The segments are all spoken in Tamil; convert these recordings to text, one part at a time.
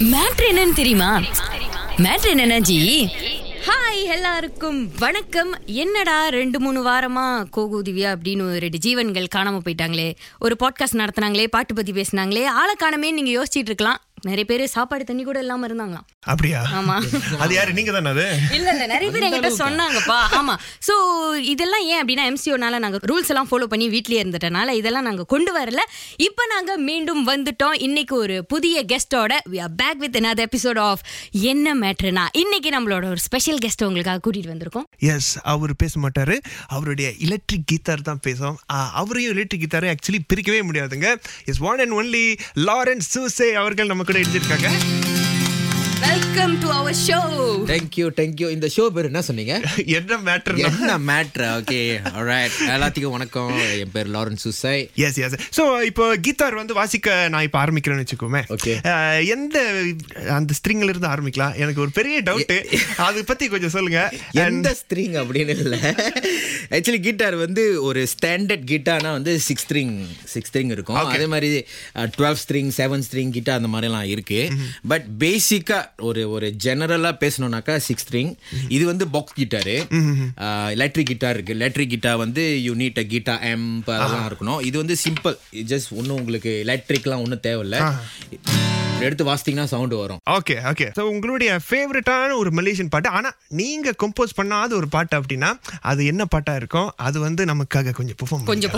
மேட்ரு என்னன்னு தெரியுமா? மேட்ரு என்னன்னா ஜி? ஹாய் எல்லாருக்கும் வணக்கம். என்னடா ரெண்டு மூணு வாரமா கோகு திவ்யா அப்படின்னு ரெண்டு ஜீவன்கள் காணாம போயிட்டாங்களே. ஒரு பாட்காஸ்ட் நடத்துனாங்களே பாட்டு பத்தி பேசினாங்களே. ஆளை காணமே நீங்க யோசிச்சிட்டு இருக்கலாம். நிறைய பேர் சாப்பாடு தண்ணி கூட இல்லாம இருந்தாங்களாம். அப்படியா? ஆமா. அது யாரு? நீங்க தானே அது? இல்ல இல்ல நிறைய பேர் என்கிட்ட சொன்னாங்கப்பா. ஆமா. சோ இதெல்லாம் ஏன் அப்படின்னா எம்சிஓனால நாங்க ரூல்ஸ் எல்லாம் ஃபாலோ பண்ணி வீட்லயே இருந்துட்டனால இதெல்லாம் நாங்க கொண்டு வரல. இப்போ நாங்க மீண்டும் வந்துட்டோம். இன்னைக்கு ஒரு புதிய கெஸ்டோட we are back with another episode of என்ன மேட்ருனா இன்னைக்கு நம்மளோட ஒரு ஸ்பெஷல் கெஸ்ட் உங்களுக்காக கூட்டிட்டு வந்திருக்கோம். எஸ் அவர் பேச மாட்டாரு அவருடைய எலக்ட்ரிக் கீத்தார் தான் பேசும் அவரையும் எலக்ட்ரிக் கீத்தாரை ஆக்சுவலி பிரிக்கவே முடியாதுங்க. S one and only Lawrence Susai அவர்கள் நம்ம கூட எழுதியிருக்காங்க. Welcome to our show thank you thank you இந்த ஷோ பேர் என்ன சொன்னீங்க? என்ன மேட்டர் என்ன மேட்ரு ஓகே alright. எல்லாத்துக்கும் வணக்கம். என் பேர் Lawrence Susai yes yes so இப்போ கீத்தார் வந்து வாசிக்க நான் இப்போ ஆரம்பிக்கிறேன்னு வச்சுக்கோமே. Okay. ஆஹ், எந்த அந்த ஸ்ட்ரிங்ல இருந்து ஆரம்பிக்கலாம்? எனக்கு ஒரு பெரிய டவுட் அதை பத்தி கொஞ்சம் சொல்லுங்க. எந்த ஸ்ட்ரிங் அப்படின்னு இல்லை. ஆக்சுவலி கிட்டார் வந்து ஒரு ஸ்டாண்டர்ட் கிட்டார்னா வந்து சிக்ஸ் ஸ்ட்ரிங் சிக்ஸ் ஸ்ட்ரிங் இருக்கும். அதே மாதிரி twelve string seven string guitar அந்த மாதிரிலாம் இருக்கு. பட் பேசிக்கா ஒரு ஒரு ஜெனரலா பேசணும்னாக்கா சிக்ஸ் ஸ்ட்ரிங் இது வந்து பாக்ஸ் கிட்டாரு எலக்ட்ரிக் கிட்டார் இருக்கு. எலக்ட்ரிக் கிட்டார் வந்து you need a guitar amp அதெல்லாம் இருக்கணும். இது வந்து சிம்பிள் ஜஸ்ட் ஒன்றும் உங்களுக்கு எலக்ட்ரிக்லாம் ஒன்றும் தேவையில்ல. எடுத்து வாசித்தீங்கன்னா சவுண்டு வரும். ஓகே ஓகே ஸோ உங்களுடைய ஃபேவரட்டான ஒரு மலேசியன் பாட்டு. ஆனா நீங்க கம்போஸ் பண்ணாத ஒரு பாட்டு அப்படின்னா அது என்ன பாட்டா இருக்கும் அது வந்து நமக்காக கொஞ்சம் பெர்ஃபார்ம் கொஞ்சம்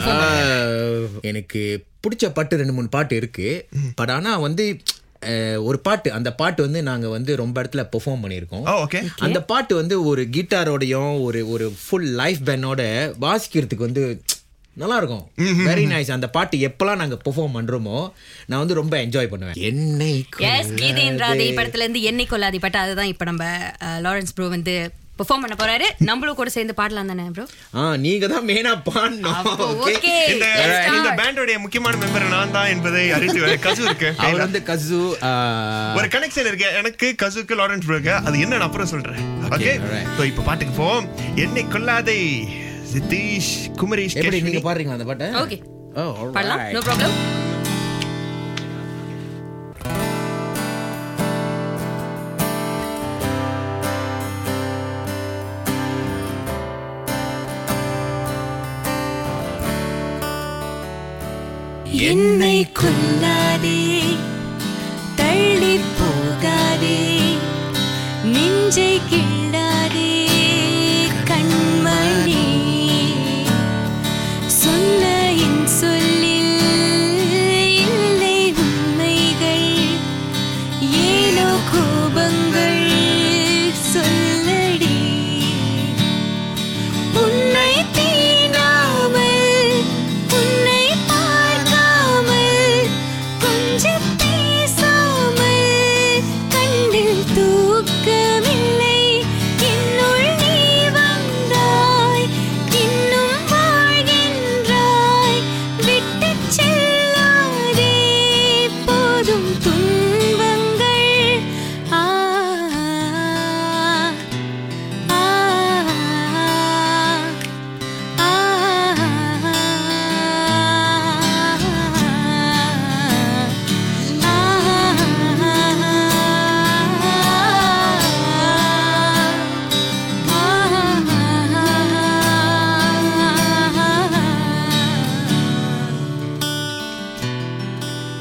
எனக்கு பிடிச்ச பாட்டு ரெண்டு மூணு பாட்டு இருக்கு. பட் ஆனா வந்து ஒரு பாட்டு. அந்த பாட்டு வந்து நாங்க வந்து ரொம்ப இடத்துல பெர்ஃபார்ம் பண்ணியிருக்கோம். ஓகே அந்த பாட்டு வந்து ஒரு கிட்டாரோடையும் ஒரு ஒரு ஃபுல் லைஃப் பேண்டோட வாசிக்கிறதுக்கு வந்து நல்லா இருக்கும் வெரி நைஸ் அந்த பாட்டு எப்பெல்லாம் நாங்க பெர்ஃபார்ம் பண்றோமோ நான் வந்து ரொம்ப என்ஜாய் பண்ணுவேன். என்னை எஸ் கீதேன் ராதே படத்துல இருந்து என்னை கொல்லாதி பாட்டு அதுதான் இப்ப நம்ம லாரன்ஸ் ப்ரோ வந்து பெர்ஃபார்ம் பண்ண போறாரு. நம்மளும் கூட சேர்ந்து பாடலாம் தானே ப்ரோ ஆ நீங்க தான் மெயினா பாடணும். Okay okay? இந்த இந்த பேண்டோடைய முக்கியமான மெம்பர் நான் தான் என்பதை வர கசு இருக்கு. அவர் வந்து கசு ஒரு கனெக்ஷன் இருக்கு. எனக்கு கசுக்கு லாரன்ஸ் இருக்கு அது என்னன்னு அப்புறம் சொல்றேன். Okay alright. ஸோ இப்போ பாட்டுக்கு போவோம். என்னை கொல்லாதே சித்தீஷ் குமரேஷ் எப்படி நீங்க. பாடுறீங்களா அந்த பாட்டை? ஓகே Oh, all பாடலாம். நோ ப்ராப்ளம் என்னை கொல்லாதே தள்ளி போகாதே. நெஞ்சை கிள்ளாதே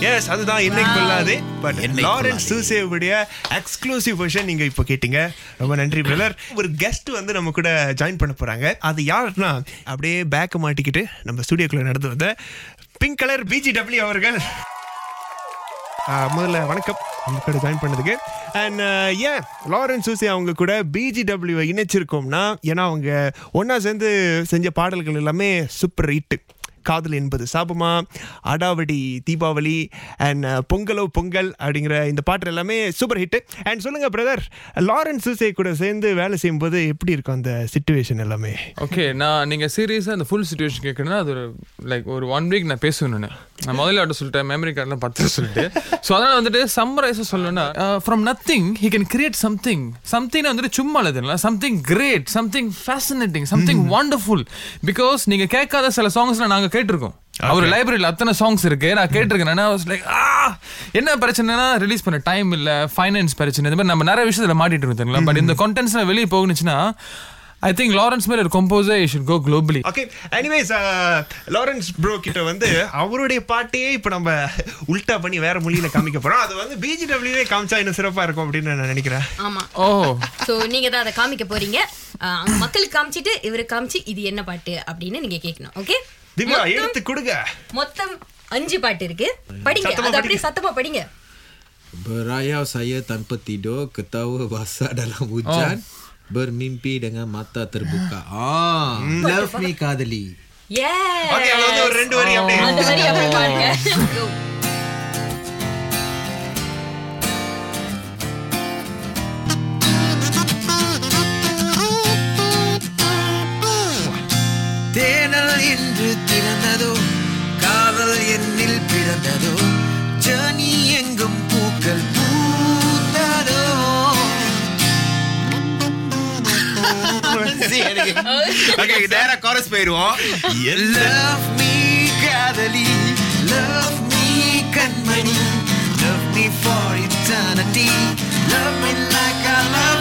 எஸ் அதுதான். என்னை கொல்லாதே பட் லாரன்ஸ் சூசேவுடைய எக்ஸ்க்ளூசிவ் வெர்ஷன் நீங்க இப்போ கேட்டீங்க. ரொம்ப நன்றி பிரதர் ஒரு கெஸ்ட் வந்து நம்ம கூட ஜாயின் பண்ண போறாங்க. அது யாருன்னா அப்படியே பேக்க மாட்டிக்கிட்டு நம்ம ஸ்டுடியோக்குள்ள நடந்து வந்த பிங்க் கலர் பிஜிடபிள்யூ அவர்கள். ஆஹ், முதல்ல வணக்கம். நம்ம கூட ஜாயின் பண்ணதுக்கு. அண்ட் ஏன் லாரன்ஸ் சூசி அவங்க கூட பிஜிடபிள்யூ இணைச்சிருக்கோம்னா ஏன்னா அவங்க ஒன்றா சேர்ந்து செஞ்ச பாடல்கள் எல்லாமே சூப்பர் ஹிட்டு காதல் என்பது சாபமா? அடாவடி தீபாவளி அண்ட் பொங்கலோ பொங்கல் அப்படிங்கிற இந்த பாட்டு எல்லாமே சூப்பர் ஹிட் அண்ட் சொல்லுங்க பிரதர் லாரன்ஸ் சூசே கூட சேர்ந்து வேலை செய்யும்போது எப்படி இருக்கும் அந்த சுச்சுவேஷன் எல்லாமே? ஓகே நான் நீங்கள் சீரியஸாக அந்த ஃபுல் சுச்சுவேஷன் கேட்கணும்னா அது ஒரு லைக் ஒரு ஒன் வீக் நான் பேசுவேன் நான். முதல்ல அவட்ட சொல்லிட்டேன் மெமரி கார்டெலாம் பத்து சொல்லிட்டு. ஸோ அதனால் வந்துட்டு சம்மரைஸாக சொல்லணும்னா from nothing he can create something something வந்துட்டு சும்மா இல்லை something great something fascinating something wonderful because நீங்கள் கேட்காத சில சாங்ஸ்லாம் நாங்கள் கேட்டிருக்கோம். அவர் லைப்ரரியில அத்தனை சாங்ஸ் இருக்கு. நான் கேட்டிருக்கேன். லைக் ஆ என்ன பிரச்சனைனா ரிலீஸ் பண்ண டைம் இல்ல ஃபைனான்ஸ் பிரச்சனை. இந்த மாதிரி நம்ம நிறைய விஷயத்துல மாட்டிட்டு இருக்கோம் தெரியுங்களா? பட் இந்த கண்டென்ட்ஸ்ல வெளியே போகுனுச்சுன்னா ஐ திங்க் லாரன்ஸ் மாதிரி ஒரு composer should go globally okay anyways Lawrence bro கிட்ட வந்து அவருடைய பாட்டையே இப்போ நம்ம உல்டா பண்ணி வேற மொழியில காமிக்க போறோம். அது வந்து பிஜிடபிள்யூவே காமிச்சா இன்னும் சிறப்பா இருக்கும் அப்படின்னு நான் நினைக்கிறேன். ஆமா. ஓ. சோ நீங்க தான் அதை காமிக்க போறீங்க. மக்களுக்கு காமிச்சிட்டு இவருக்கு காமிச்சு இது என்ன பாட்டு அப்படின்னு நீங்க கேட்கணும். ஓகே திவ்யா எடுத்து கொடுங்க மொத்தம் அஞ்சு பாட்டு இருக்கு படிங்க சத்தமா அது அப்படியே சத்தமா படிங்க Berayau saya tanpa tidur, ketawa basah dalam hujan, bermimpi dengan mata terbuka. Ah, love me kadali. ஏ ஓகே அது வந்து ஒரு ரெண்டு வரி அப்படியே அந்த மாதிரி ஓகே நேரா கோரஸ் போயிருவோம் லவ் மீ காதலி love me Kanmani love me for eternity. Love me like I love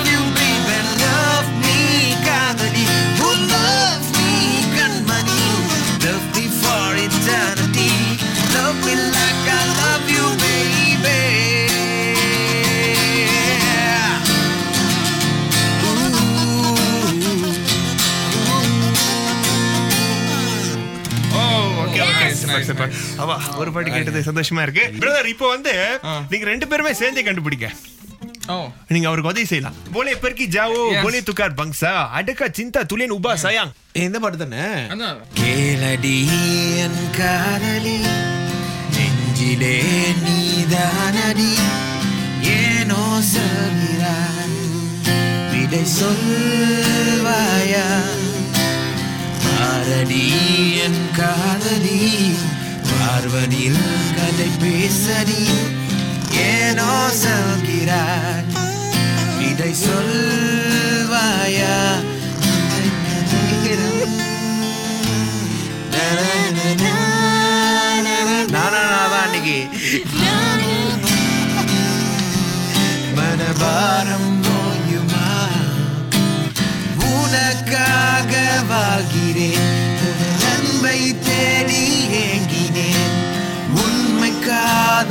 super ஒரு பாட்டு கேட்டது சந்தோஷமா இருக்கு. பிரதர் இப்போ வந்து நீங்க ரெண்டு பேருமே சேர்ந்தே கண்டுபிடிங்க. நீங்க அவருக்கு உதவி செய்யலாம். போலே பெருக்கி ஜாவோ. போலே துக்கார் பங்சா அடக்க சிந்தா துலேன் உபா சயாங். இந்த பாட்டு தானே? கேளடி என் காதலி நெஞ்சிலே நீதானடி. ஏனோ சொல்கிறாய் விடை சொல்வாயா? பாரடி என் காதலி பார்வனில் கதை பேசடி. ஏனோ சொல்கிறாய் இதை சொல்ல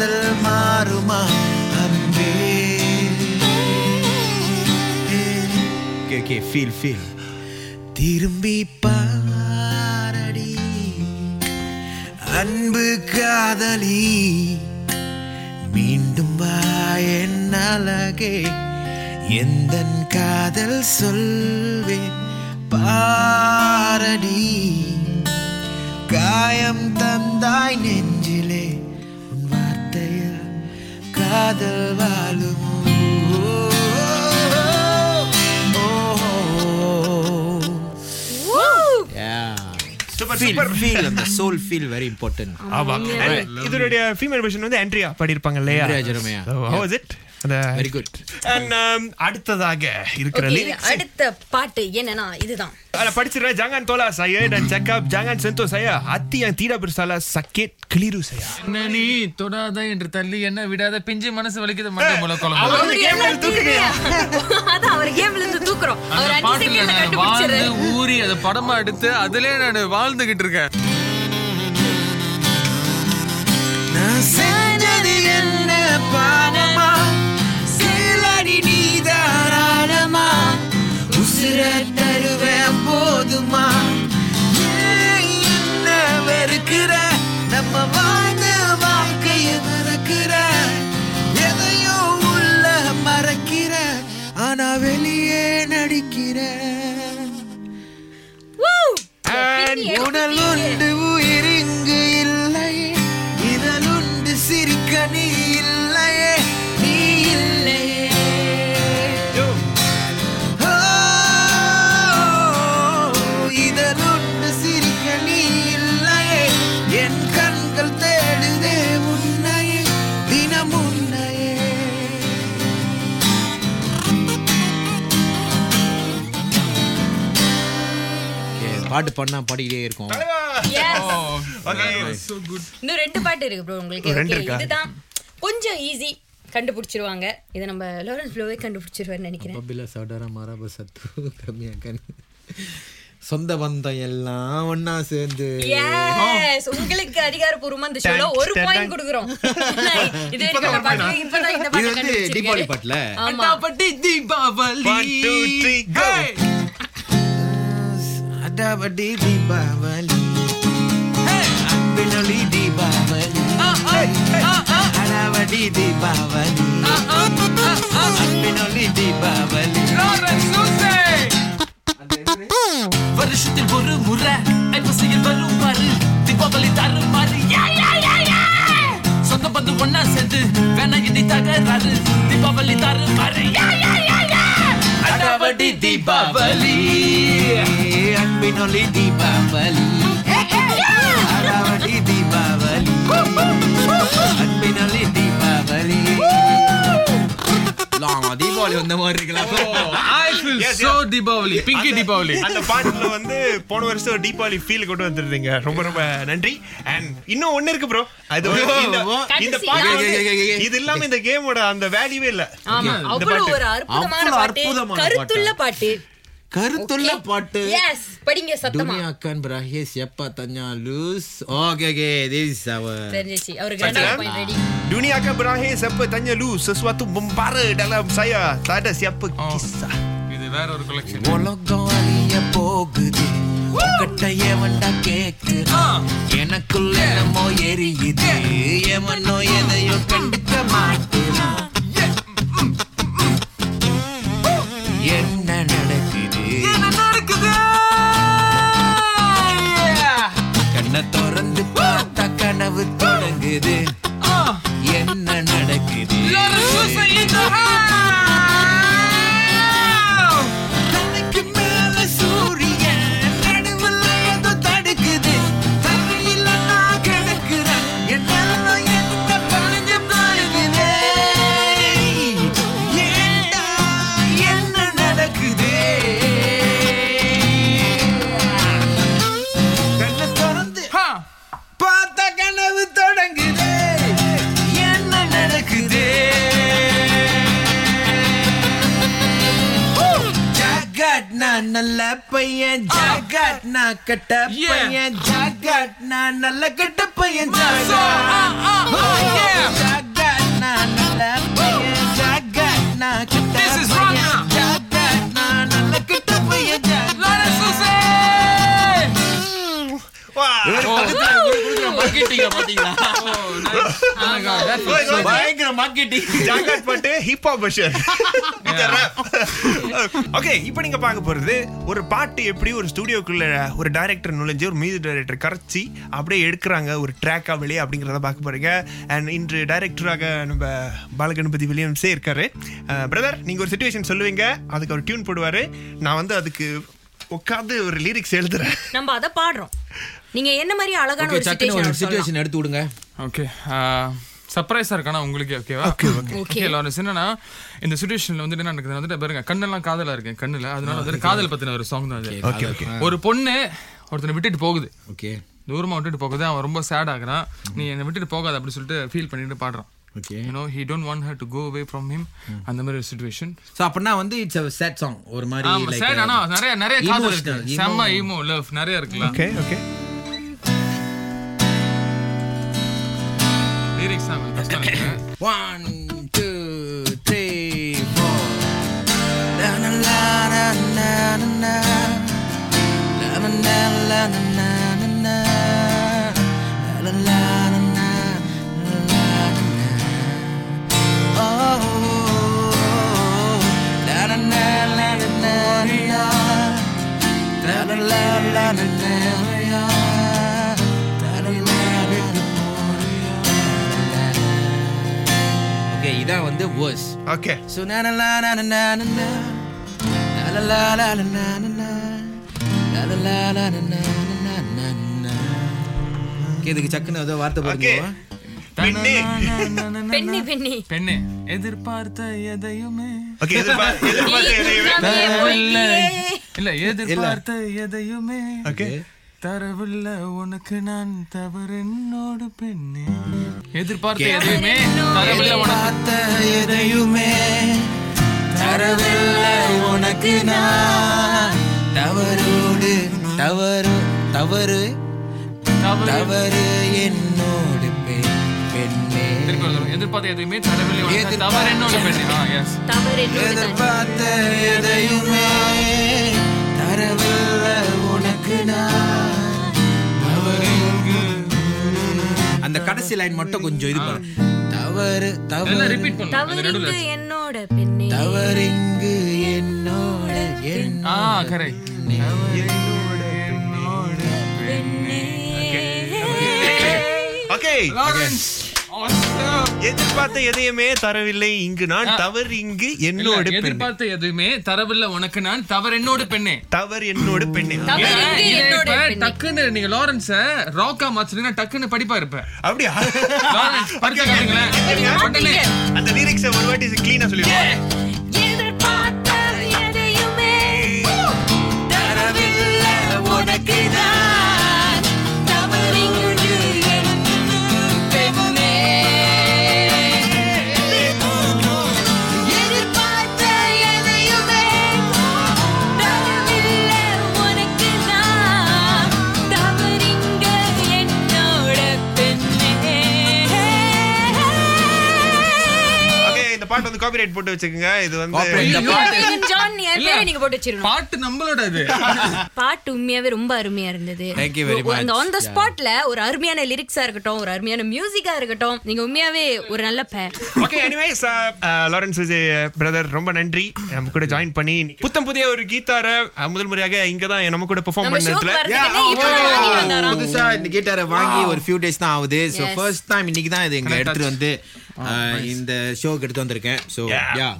காதல் மாறுமா அன்பே? ஓகே ஓகே ஃபீல் ஃபீல் திரும்பி பாரடி. அன்பு காதலி மீண்டும் வா என் அழகே. எந்த காதல் சொல்வேன் பாரடி. காயம் தந்தாய் நெஞ்சிலே காதல் வாழுமோ அந்த soul feel very important. ஆமா இதனுடைய ஃபீமேல் வெர்ஷன் வந்து ஆண்ட்ரியா பாடியிருப்பாங்க இல்லையா Andrea Jeremiah. So, how good. And, um, அடுத்ததாக இருக்கிற அடுத்த பாட்டு என்னன்னா இதுதான். படிச்சிடுறேன் jangan tolak saya dan cakap jangan sentuh saya. Hati yang tidak bersalah sakit keliru saya. என்ன நீ தொடாத என்று தள்ளி என்ன விடாத பிஞ்சு மனசு வலிக்குது மட்டும் போல குழம்பு. அவர் அவரு game ல என்ன தூக்குறியா? அதான் அவர் கேம்ல இருந்து தூக்குறோம். அந்த அவர் அஞ்சு பாட்டுல செகண்ட்ல நான் கண்டுபிடிச்சிரு வாழ்ந்து ஊறி அதை படமா எடுத்து அதுலயே நான் வாழ்ந்துகிட்டு இருக்கேன். பாட்டு பண்ணா பாடிக்கிட்டே இருக்கும். good. இன்னும் ரெண்டு பாட்டு இருக்கு ப்ரோ உங்களுக்கு? இதுதான். கொஞ்சம் ஈஸி கண்டுபிடிச்சிருவாங்க. இதை நம்ம லாரன்ஸ் ப்ளோவே கண்டுபிடிச்சிருவாருன்னு நினைக்கிறேன். பப்பில சோடரா மரபு சத்து கம்மியாக்கன் சொந்த பந்தம் எல்லாம் ஒன்னா சேர்ந்து. உங்களுக்கு அதிகாரப்பூர்வமா இந்த ஷோல ஒரு பாயிண்ட். கொடுக்குறோம். இது இப்பதான் பாட்டு இந்த பாட்டு கண்டுபிடிச்சிருக்காரு பாட்டுல. ஆமா அட்டாப்பட்டி தீபாவளி அட்டாப்பட்டி தீபாவளி. அன்பினொலி தீபாவளி. அடாவடி தீபாவளி. அன்பினொலி தீபாவளி. வருஷத்தில் ஒரு முறை ஐப்பசியில் வரும் பாரு தீபாவளி தரும் பாரு. சொந்த பந்து ஒன்னா சேர்ந்து வேணா இனி தகராறு தீபாவளி தரும் பாரு. யா, யா, யா, யா. தீபாவளி. அன்பினொலி தீபாவளி. அடாவடி தீபாவளி அன்பினொலி தீபாவளி. லாமா தீபாவளி வந்த மாதிரி இருக்கலாம் I feel Yes, so yes. Deepavali, Pinky Deepavali. அந்த பாட்டுல வந்து போன வருஷம் தீபாவளி ஃபீல் கொண்டு வந்துருந்தீங்க. ரொம்ப ரொம்ப நன்றி. அண்ட் இன்னும் ஒண்ணு இருக்கு ப்ரோ அது வந்து இந்த- பாட்டு இது இல்லாம இந்த கேமோட அந்த வேல்யூவே இல்ல. ஆமா அவ்வளவு பாட்டு. ஒரு அற்புதமான பாட்டு. கருத்துள்ள பாட்டு. கருத்துள்ள பாட்டு எஸ் படிங்க சத்தமா Dunia akan berakhir siapa tanya lose. Okay, okay. This is our... தெரிஞ்சிச்சு அவருக்கு ரெண்டாவது point ready Dunia akan berakhir siapa tanya lu sesuatu membara dalam saya tak ada siapa kisah இது வேற ஒரு collection. உலகம் அழிய போகுது உங்ககிட்ட எவன்டா கேக்குறான் எனக்குள்ள என்னமோ எரியுது எவனோ எதையோ கண்டுக்க மாட்டேறான் ஜாகட் நான் கட்ட பையன் ஜாகட் நான் நல்ல கட்ட பையன் ஜாகட் நான் நல்ல பையன் ஜாகட் நான் கட்ட பையன். ஜாகட் நான் நல்ல கட்ட பையன் ஓகே இப்போ நீங்க பார்க்க போறது ஒரு பாட்டு எப்படி ஒரு ஸ்டுடியோக்குள்ள ஒரு டைரக்டர் நுழைஞ்சு ஒரு மியூசிக் டைரக்டர் கரைச்சி அப்படியே எடுக்கிறாங்க ஒரு ட்ராக்கா வெளியே அப்படிங்கிறத பார்க்க போறீங்க. அண்ட் இன்று டைரக்டராக நம்ம பாலகணபதி வில்லியம்ஸே இருக்காரு. பிரதர் நீங்க ஒரு சுச்சுவேஷன் சொல்லுவீங்க. அதுக்கு ஒரு டியூன் போடுவாரு. நான் வந்து அதுக்கு உட்காந்து ஒரு லிரிக்ஸ் எழுதுறேன். நம்ம அத பாடுறோம். நீங்க என்ன மாதிரி அழகான ஓகே ஒரு சுச்சுவேஷன் எடுத்து விடுங்க. Okay. சர்ப்ரைஸா இருக்கானா உங்களுக்கு ஓகேவா ஓகே ஓகே லாரன்ஸ் என்னன்னா இந்த சுச்சுவேஷன்ல வந்துட்டு என்ன நடக்குது வந்துட்டு பாருங்க கண்ணெல்லாம் காதலா இருக்கேன் கண்ணுல. அதனால வந்துட்டு காதல் பத்தின ஒரு சாங் தான் அது. ஓகே ஓகே ஒரு பொண்ணு ஒருத்தனை விட்டுட்டு போகுது. ஓகே தூரமா விட்டுட்டு போகுது அவன் ரொம்ப சேட் ஆகுறான். நீ என்னை விட்டுட்டு போகாத அப்படி சொல்லிட்டு ஃபீல் பண்ணிட்டு பாடுறான். Okay you know he don't want her to go away from him அந்த மாதிரி ஒரு சுச்சுவேஷன் சோ அப்பனா வந்து இட்ஸ் a sad song. ஒரு மாதிரி like சேட் ஆனா நிறைய நிறைய காதல் இருக்கு. செம்ம ஈமோ லவ் நிறைய இருக்குல்ல ஓகே ஓகே லிரிக்ஸ் தான் கொஞ்சம் கஷ்டம் நினைக்கிறேன் வந்து verse okay So na na la na na na na na la la la la la na na la la la la na na na na okay இதுக்கு சக்குன்னு ஏதோ வார்த்தை போடுங்க பெண்ணே பெண்ணி பெண்ணி பெண்ணே எதிர்பார்த்த எதையுமே ஓகே எதிர்பார்த்து எதையுமே. இல்ல எதிர்பார்த்த எதையுமே ஓகே தரவில்ல உனக்கு நான் தவறு என்னோடு பெண்ணே. எதிர்பார்த்த எதுவுமே தரவில்ல உனக்கு. பார்த்த எதையுமே தரவில்லை உனக்கு நான். தவறோடு தவறு தவறு தவறு. என்னோடு பெண் பெண்ணே. எதிர்பார்த்த எதுவுமே தரவில்லை உனக்கு. தவறு என்னோட பெண்ணே. எதிர்பார்த்த எதையுமே தரவில்லை உனக்கு நான். அந்த கடைசி லைன் மட்டும் கொஞ்சம் இது பண்ணு. தவறு தவறு. ரிப்பீட் பண்ணும் அந்த தவறு நடுவுல. இங்கு என்னோட பெண்ணே. தவறிங்கு என்னோட என் ஆ கரெக்ட் ஓகே எதிர்பார்த்த எதையுமே தரவில்லை. இங்கு நான் தவறு இங்கு என்னோட எதிர்பார்த்த எதுவுமே தரவில்லை. உனக்கு நான் தவறு என்னோட பெண்ணே. தவறு என்னோட பெண்ணே. டக்குன்னு நீங்க லாரன்ஸ ராக்கா மாத்துறீங்கன்னா டக்குன்னு படிப்பா இருப்ப. அப்படியா? அந்த லிரிக்ஸ ஒரு வாட்டி கிளீனா சொல்லிடுவோம் எதிர்பார்த்த எதையுமே தரவில்லை. உனக்கு நான் காப்பிரைட் போட்டு வச்சுக்கோங்க. இது வந்து நீங்க போட்டு வச்சிரணும் பாட்டு நம்மளோட பாட்டு உண்மையாவே ரொம்ப அருமையா இருந்தது. Thank you very ஒ- அந்த much. ஆன் த ஸ்பாட்ல ஒரு அருமையான லிரிக்ஸா இருக்கட்டும் ஒரு அருமையான மியூசிக்கா இருக்கட்டும் நீங்க உண்மையாவே ஒரு நல்ல பேர் okay anyways Lawrence Vijay brother ரொம்ப நன்றி. நம்ம கூட ஜாயின் பண்ணி புத்தம் புதிய ஒரு கீதார முதல் முறையாக இங்க தான் நம்ம கூட பெர்ஃபார்ம் பண்ணதுல. புதுசா இந்த கிட்டாரை வாங்கி ஒரு ஃபியூ டேஸ் தான் ஆகுது. சோ. ஃபர்ஸ்ட் டைம் இன்னைக்கு தான் இது எங்க எடுத்துட்டு வந்து இந்த ஷோக்கு எடுத்து வந்திருக்கேன். சோ யா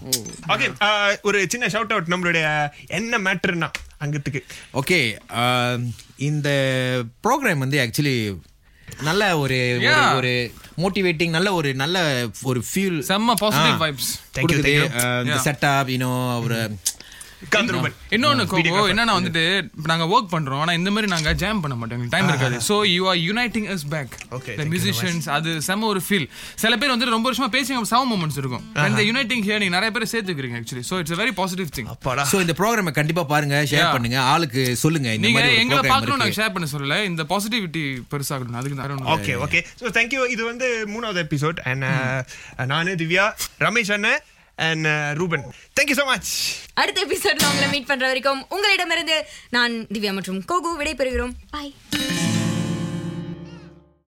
ஓகே ஒரு சின்ன ஷவுட் அவுட் நம்மளுடைய என்ன மேட்டர்னா அங்கத்துக்கு. ஓகே இந்த ப்ரோக்ராம் வந்து ஆக்சுவலி நல்ல ஒரு ஒரு- மோட்டிவேட்டிங் நல்ல ஒரு நல்ல ஒரு ஃபீல் செம்ம பாசிட்டிவ் வைப்ஸ் Thank you, கொடுக்குது. thank you. ஆஹ், இந்த. செட்டப் யூனோ ஒரு காந்தரூபன் இன்னொன்னு என்னன்னா வந்துட்டு இப்ப நாங்க ஒர்க் பண்றோம் ஆனா இந்த மாதிரி நாங்க ஜாம் பண்ண மாட்டோம். டைம் இருக்காது. So you are uniting us back Okay, the thank you musicians அது செம ஒரு ஃபீல் சில பேர் வந்து ரொம்ப வருஷமா பேசி சவ மூமெண்ட்ஸ் இருக்கும். அந்த யுனைட்டிங் ஹியர் நீங்க நிறைய பேர் சேர்த்துக்கிறீங்க actually so it's a very positive thing. அப்பாடா. சோ இந்த ப்ரோக்ராமை கண்டிப்பா பாருங்க ஷேர். பண்ணுங்க ஆளுக்கு சொல்லுங்க இந்த நீங்க மாதிரி ஒரு எங்களை பார்க்கணும். ஷேர் பண்ண சொல்லல. இந்த பாசிட்டிவிட்டி பெருசாகணும் அதுக்கு தான் ஓகே ஓகே ஸோ தேங்க்யூ இது வந்து மூணாவது எபிசோட் அண்ட் நானு திவ்யா ரமேஷ் அண்ணன் and Ruban thank you so much அடுத்த எபிசோட்ல உங்களை மீட் பண்ற வரைக்கும் உங்களிடமிருந்து நான் திவ்யா மற்றும் கோகு விடை பெறுகிறோம் பாய்